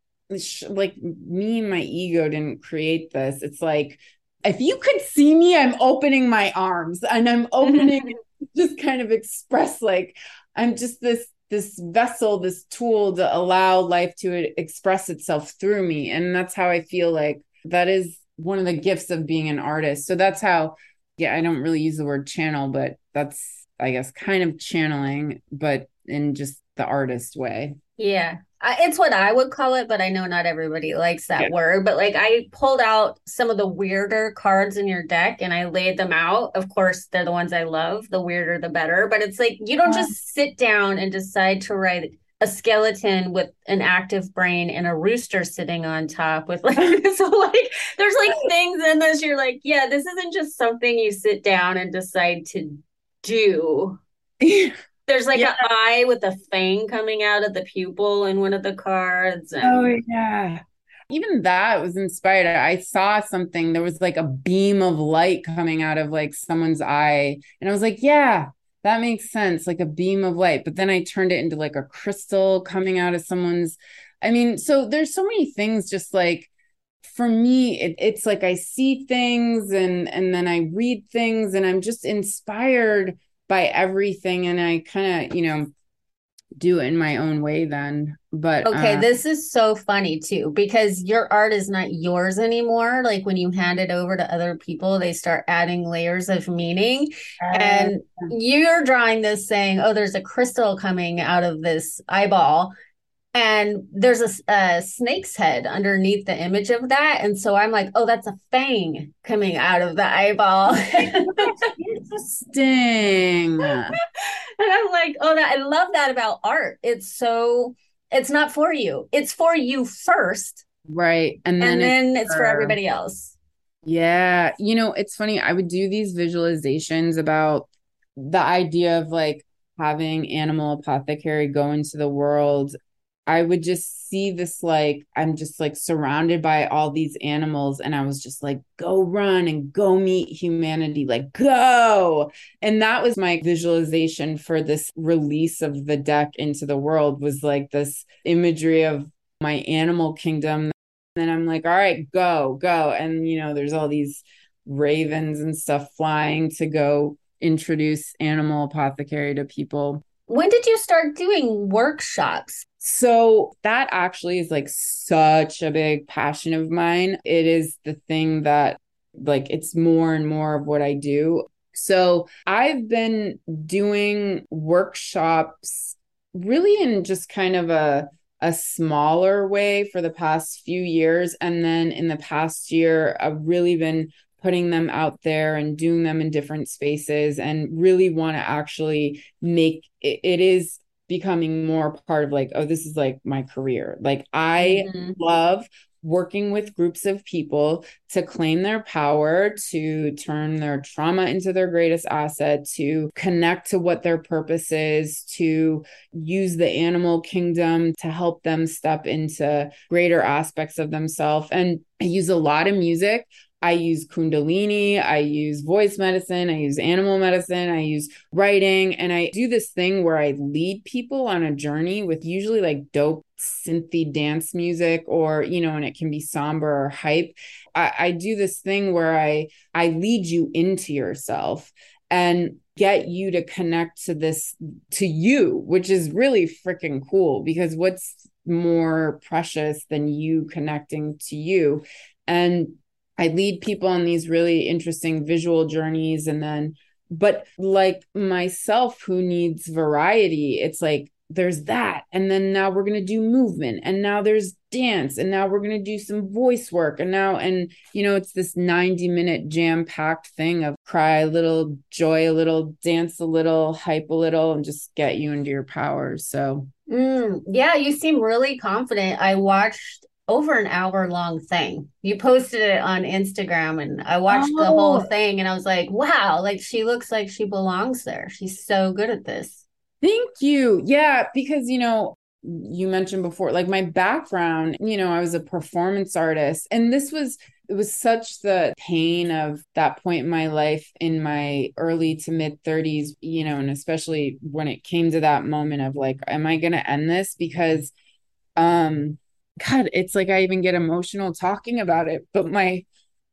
like me and my ego didn't create this. It's like, if you could see me, I'm opening my arms and I'm opening just kind of express like I'm just this this vessel, this tool to allow life to express itself through me. And that's how I feel like that is one of the gifts of being an artist. So that's how, yeah, I don't really use the word channel, but that's, I guess, kind of channeling, but in just the artist way. Yeah it's what I would call it, but I know not everybody likes that yeah. word. But like I pulled out some of the weirder cards in your deck and I laid them out. Of course, they're the ones I love. The weirder, the better. But it's like you don't just sit down and decide to write a skeleton with an active brain and a rooster sitting on top with like so like there's like things in this you're like yeah this isn't just something you sit down and decide to do There's like yeah. an eye with a fang coming out of the pupil in one of the cards. And... Oh yeah. Even that was inspired. I saw something. There was like a beam of light coming out of like someone's eye. And I was like, yeah, that makes sense. Like a beam of light. But then I turned it into like a crystal coming out of someone's. I mean, so there's so many things just like for me it, it's like i see things and and then i read things and i'm just inspired by everything and I kind of, you know, do it in my own way then. But okay, uh, this is so funny too because your art is not yours anymore. Like when you hand it over to other people, they start adding layers of meaning. Uh, and you're drawing this saying, oh, there's a crystal coming out of this eyeball and there's a, a, snake's head underneath the image of that. And so i'm like oh that's a fang coming out of the eyeball. Interesting. And i'm like oh that i love that about art. It's so it's not for you. It's for you first right. And then, and then it's, it's for everybody else. Yeah. You know it's funny. I would do these visualizations about the idea of like having animal apothecary go into the world I would just see this like I'm just like surrounded by all these animals and I was just like go run and go meet humanity like go! And that was my visualization for this release of the deck into the world was like this imagery of my animal kingdom. And I'm like all right go go. And you know there's all these ravens and stuff flying to go introduce animal apothecary to people when did you start doing workshops? So that actually is like such a big passion of mine. It is the thing that like it's more and more of what I do. So I've been doing workshops really in just kind of a a smaller way for the past few years and then in the past year I've really been putting them out there and doing them in different spaces and really want to actually make it, it is becoming more part of like oh this is like my career like i mm-hmm. love working with groups of people to claim their power, to turn their trauma into their greatest asset, to connect to what their purpose is, to use the animal kingdom to help them step into greater aspects of themselves. And I use a lot of music. I use Kundalini, I use voice medicine, I use animal medicine, I use writing, and I do this thing where I lead people on a journey with usually like dope synthy dance music or you know and it can be somber or hype. I, I do this thing where i i lead you into yourself and get you to connect to this to you which is really freaking cool because what's more precious than you connecting to you? And i lead people on these really interesting visual journeys and then but like myself who needs variety it's like there's that. And then now we're going to do movement and now there's dance and now we're going to do some voice work and now and you know it's this 90 minute jam packed thing of cry a little joy a little dance a little hype a little and just get you into your power. So mm, yeah you seem really confident. I watched over an hour long thing. You posted it on Instagram and I watched oh. the whole oh. thing and I was like, wow, like she looks like she belongs there. She's so good at this. Thank you. Yeah, because you know, you mentioned before like my background, you know, I was a performance artist and this was it was such the pain of that point in my life in my early to mid 30s, you know, and especially when it came to that moment of like am I going to end this because um god, it's like I even get emotional talking about it, but my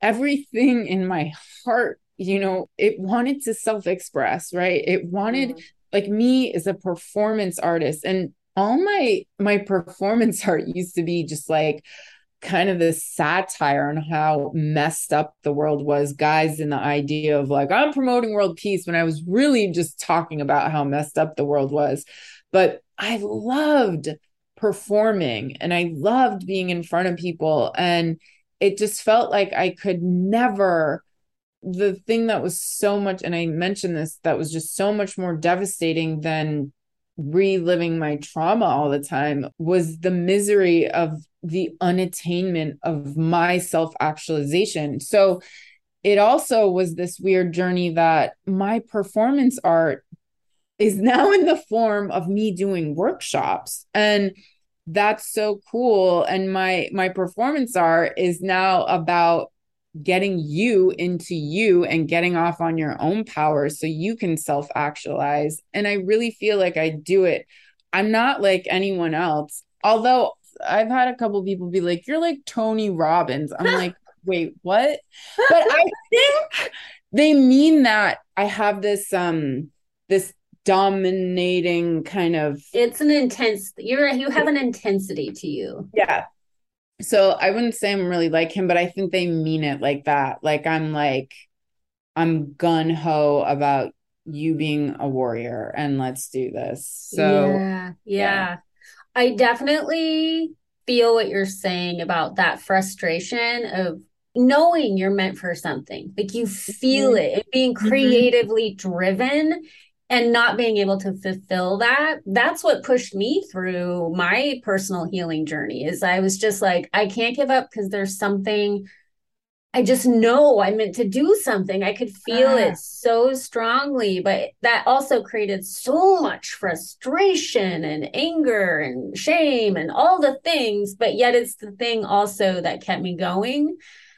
everything in my heart you know it wanted to self express right? It wanted mm like me as a performance artist and all my my performance art used to be just like kind of this satire on how messed up the world was guys in the idea of like i'm promoting world peace when i was really just talking about how messed up the world was. But i loved performing and i loved being in front of people and it just felt like i could never the thing that was so much and i mentioned this that was just so much more devastating than reliving my trauma all the time was the misery of the unattainment of my self actualization so it also was this weird journey that my performance art is now in the form of me doing workshops and that's so cool and my my performance art is now about getting you into you and getting off on your own power so you can self actualize. And I really feel like I do it. I'm not like anyone else. Although I've had a couple people be like, you're like Tony Robbins. I'm like, wait, what? But I think they mean that I have this um this dominating kind of it's an intense you're you have an intensity to you yeah so I wouldn't say I'm really like him, but I think they mean it like that. Like I'm like, I'm gun ho about you being a warrior and let's do this. So yeah, yeah. yeah. I definitely feel what you're saying about that frustration of knowing you're meant for something. Like you feel mm-hmm. it, being mm-hmm. creatively mm-hmm. driven and not being able to fulfill that that's what pushed me through my personal healing journey is i was just like i can't give up because there's something i just know i meant to do something i could feel it ah. so strongly but that also created so much frustration and anger and shame and all the things but yet it's the thing also that kept me going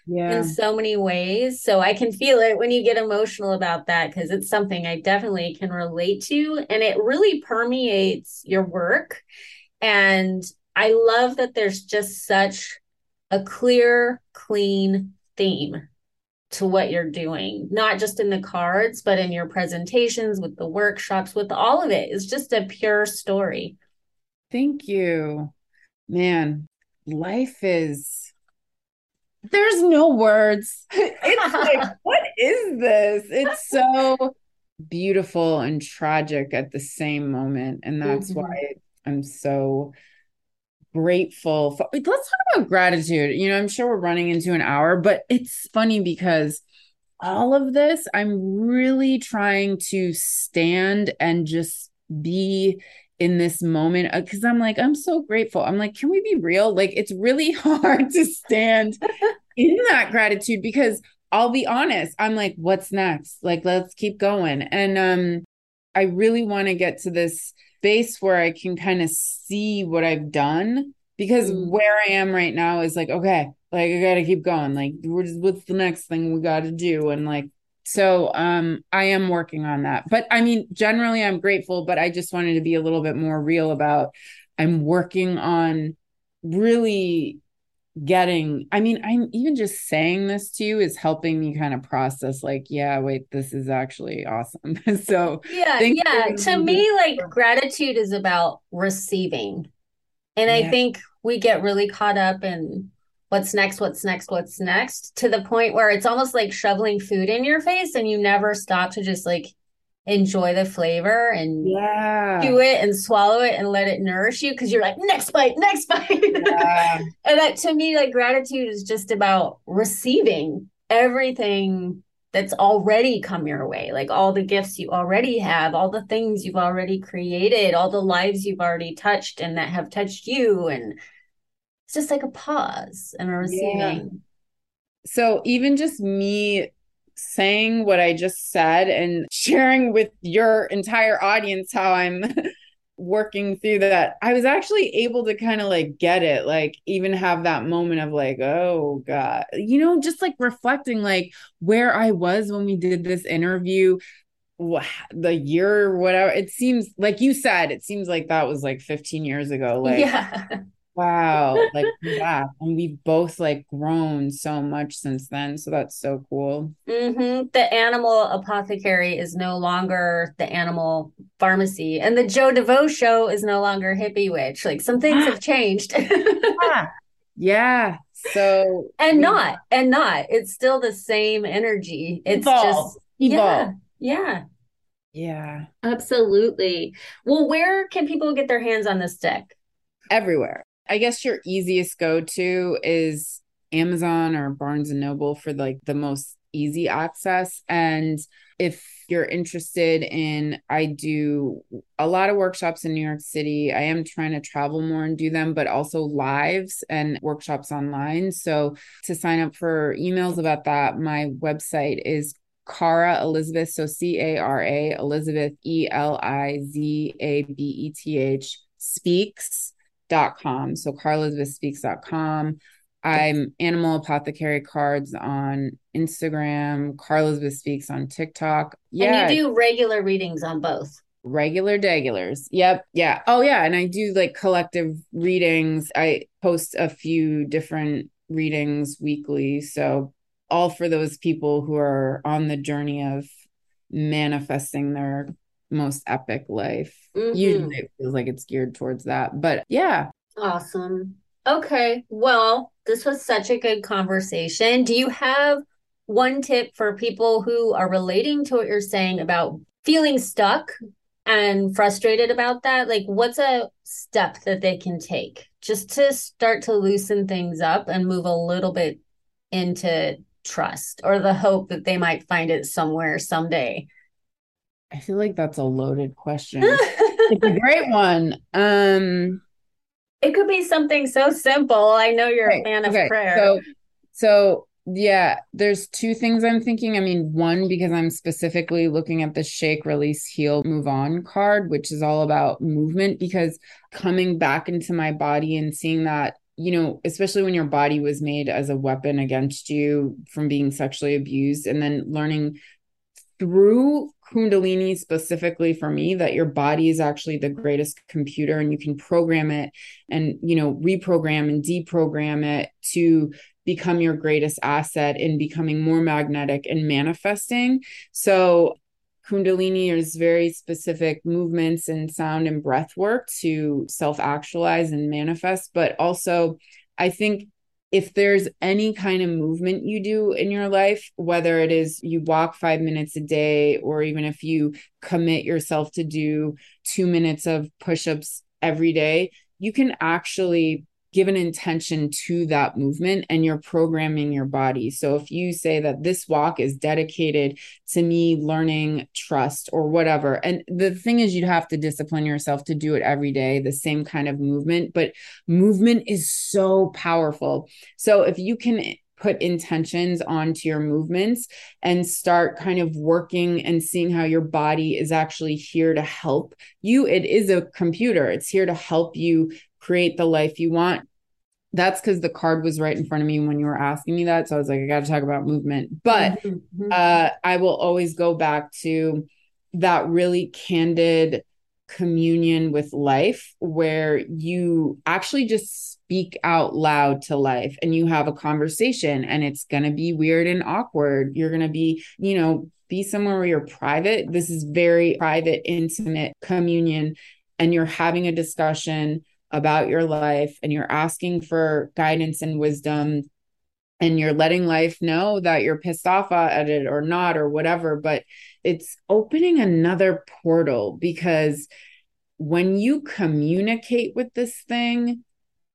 yeah. in so many ways. So I can feel it when you get emotional about that because it's something I definitely can relate to. And it really permeates your work. And I love that there's just such a clear, clean theme to what you're doing, not just in the cards, but in your presentations, with the workshops, with all of it. It's just a pure story. Thank you. Man, life is there's no words. It's like, what is this? It's so beautiful and tragic at the same moment. And that's mm-hmm. why I'm so grateful for let's talk about gratitude. You know, I'm sure we're running into an hour, but it's funny because all of this, I'm really trying to stand and just be in this moment because uh, I'm like, I'm so grateful. I'm like, can we be real? Like, it's really hard to stand in that gratitude because I'll be honest, I'm like, what's next? Like, let's keep going. And um, I really want to get to this space where I can kind of see what I've done because mm. where I am right now is like, okay, like I gotta keep going. Like, what's the next thing we gotta do? And like, so um I am working on that. But I mean, generally I'm grateful, but I just wanted to be a little bit more real about I'm working on really getting i mean i'm even just saying this to you is helping me kind of process like yeah wait this is actually awesome so yeah yeah to me like gratitude is about receiving and yeah. i think we get really caught up in what's next, what's next, what's next, to the point where it's almost like shoveling food in your face and you never stop to just like enjoy the flavor and yeah. chew it and swallow it and let it nourish you because you're like next bite next bite yeah. and that to me like gratitude is just about receiving everything that's already come your way like all the gifts you already have all the things you've already created all the lives you've already touched and that have touched you and it's just like a pause and a receiving. Yeah. So even just me saying what I just said and sharing with your entire audience how I'm working through that, I was actually able to kind of like get it, like even have that moment of like, oh God, you know, just like reflecting like where I was when we did this interview the year whatever it seems like you said it seems like that was like 15 years ago like yeah Wow. Like, yeah. And we've both like grown so much since then. So that's so cool. Mm-hmm. The animal apothecary is no longer the animal pharmacy. And the Jo DeVoe show is no longer hippie witch. Like some things have changed. yeah. yeah. So and not and not. It's still the same energy. It's Evolve. just Evolve. Yeah. Yeah. Yeah. Absolutely. Well, where can people get their hands on this deck? Everywhere. I guess your easiest go to is Amazon or Barnes and Noble for like the most easy access. And if you're interested in, I do a lot of workshops in New York City. I am trying to travel more and do them, but also lives and workshops online. So to sign up for emails about that, my website is Cara Elizabeth. So C A R A Elizabeth E L I Z A B E T H speaks com. So caraelizabethspeaks.com. I'm Animal Apothecary Cards on Instagram, Cara Elizabeth Speaks on TikTok. Yeah. And you do regular readings on both. Regular degulars. Yep. Yeah. Oh, yeah. And I do like collective readings. I post a few different readings weekly. So, all for those people who are on the journey of manifesting their most epic life. Mm-hmm. Usually it feels like it's geared towards that. But yeah. Awesome. Okay. Well, this was such a good conversation. Do you have one tip for people who are relating to what you're saying about feeling stuck and frustrated about that? Like, what's a step that they can take just to start to loosen things up and move a little bit into trust or the hope that they might find it somewhere someday? I feel like that's a loaded question. it's a great one. Um it could be something so simple. I know you're okay, a fan okay. of prayer. So so yeah, there's two things I'm thinking. I mean, one because I'm specifically looking at the shake, release, heal, move on card, which is all about movement because coming back into my body and seeing that you know, especially when your body was made as a weapon against you from being sexually abused, and then learning through Kundalini specifically for me that your body is actually the greatest computer and you can program it and, you know, reprogram and deprogram it to become your greatest asset in becoming more magnetic and manifesting. So, Kundalini is very specific movements and sound and breath work to self actualize and manifest, but also I think if there's any kind of movement you do in your life, whether it is you walk five minutes a day, or even if you commit yourself to do two minutes of push ups every day, you can actually give an intention to that movement and you're programming your body. So if you say that this walk is dedicated to me learning trust or whatever, and the thing is, you'd have to discipline yourself to do it every day, the same kind of movement, but movement is so powerful. So if you can put intentions onto your movements and start kind of working and seeing how your body is actually here to help you. It is a computer, it's here to help you create the life you want. That's because the card was right in front of me when you were asking me that. So I was like, I got to talk about movement. But mm-hmm. uh, I will always go back to that really candid communion with life where you actually just speak out loud to life and you have a conversation and it's going to be weird and awkward. You're going to be, you know, be somewhere where you're private. This is very private, intimate communion. And you're having a discussion about your life and you're asking for guidance and wisdom and you're letting life know that you're pissed off at it or not or whatever but it's opening another portal because when you communicate with this thing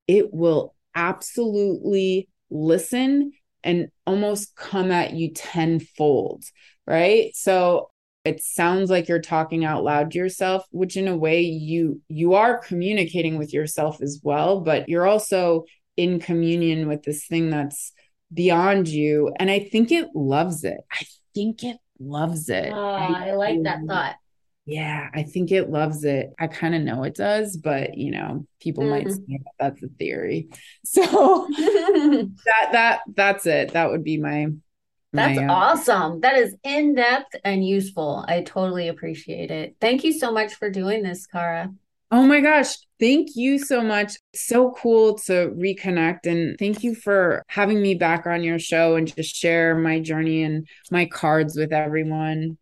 it will absolutely listen and almost come at you tenfold right? So it sounds like you're talking out loud to yourself which in a way you you are communicating with yourself as well but you're also in communion with this thing that's beyond you. And i think it loves it. I think it loves it. Oh, I, I like that thought. yeah i think it loves it. I kind of know it does but you know people mm. might say that that's a theory. So that that that's it. That would be my that's uh, awesome. That is in depth and useful. I totally appreciate it. Thank you so much for doing this, Cara. Oh my gosh. Thank you so much. So cool to reconnect. And thank you for having me back on your show and just share my journey and my cards with everyone.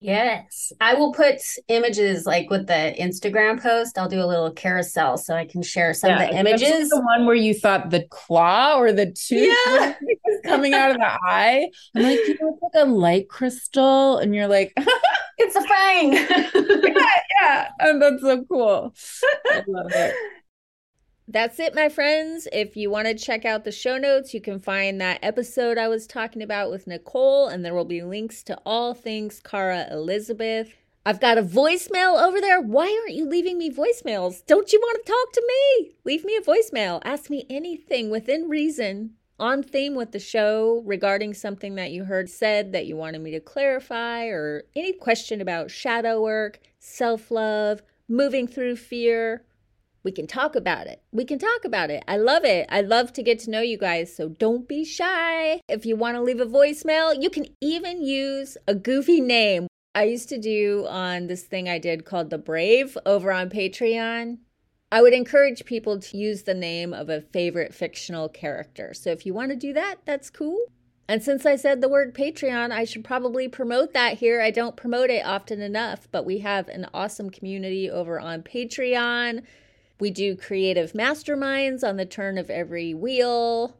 Yes. I will put images like with the Instagram post. I'll do a little carousel so I can share some yeah, of the images. The one where you thought the claw or the tooth yeah. was coming out of the eye. I'm like, you know, it's like a light crystal. And you're like, it's a fang. yeah, yeah. And that's so cool. I love it. That's it, my friends. If you want to check out the show notes, you can find that episode I was talking about with Nicole, and there will be links to all things Cara Elizabeth. I've got a voicemail over there. Why aren't you leaving me voicemails? Don't you want to talk to me? Leave me a voicemail. Ask me anything within reason on theme with the show regarding something that you heard said that you wanted me to clarify, or any question about shadow work, self love, moving through fear, we can talk about it. We can talk about it. I love it. I love to get to know you guys. So don't be shy. If you want to leave a voicemail, you can even use a goofy name. I used to do on this thing I did called The Brave over on Patreon. I would encourage people to use the name of a favorite fictional character. So if you want to do that, that's cool. And since I said the word Patreon, I should probably promote that here. I don't promote it often enough, but we have an awesome community over on Patreon. We do creative masterminds on the turn of every wheel.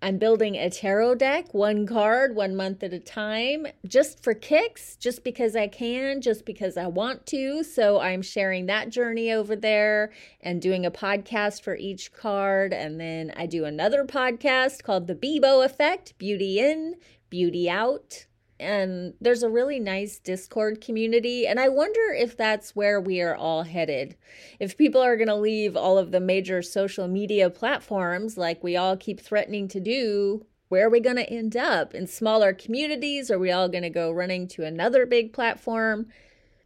I'm building a tarot deck, one card, one month at a time, just for kicks, just because I can, just because I want to. So I'm sharing that journey over there and doing a podcast for each card. And then I do another podcast called The Bebo Effect Beauty In, Beauty Out and there's a really nice Discord community. And I wonder if that's where we are all headed. If people are going to leave all of the major social media platforms like we all keep threatening to do, where are we going to end up? In smaller communities? Are we all going to go running to another big platform?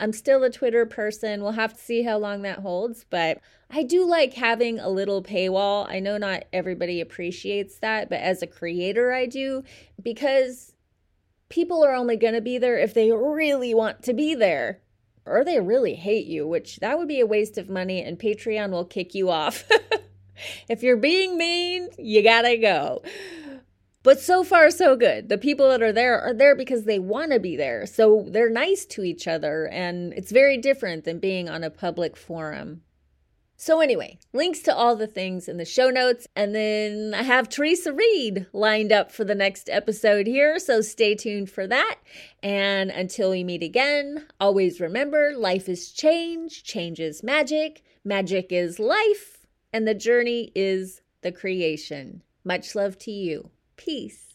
I'm still a Twitter person. We'll have to see how long that holds, but I do like having a little paywall. I know not everybody appreciates that, but as a creator, I do because people are only going to be there if they really want to be there or they really hate you, which that would be a waste of money and Patreon will kick you off. if you're being mean, you gotta go. But so far, so good. The people that are there are there because they want to be there. So they're nice to each other, and it's very different than being on a public forum. So, anyway, links to all the things in the show notes. And then I have Theresa Reed lined up for the next episode here. So, stay tuned for that. And until we meet again, always remember life is change, change is magic, magic is life, and the journey is the creation. Much love to you. Peace.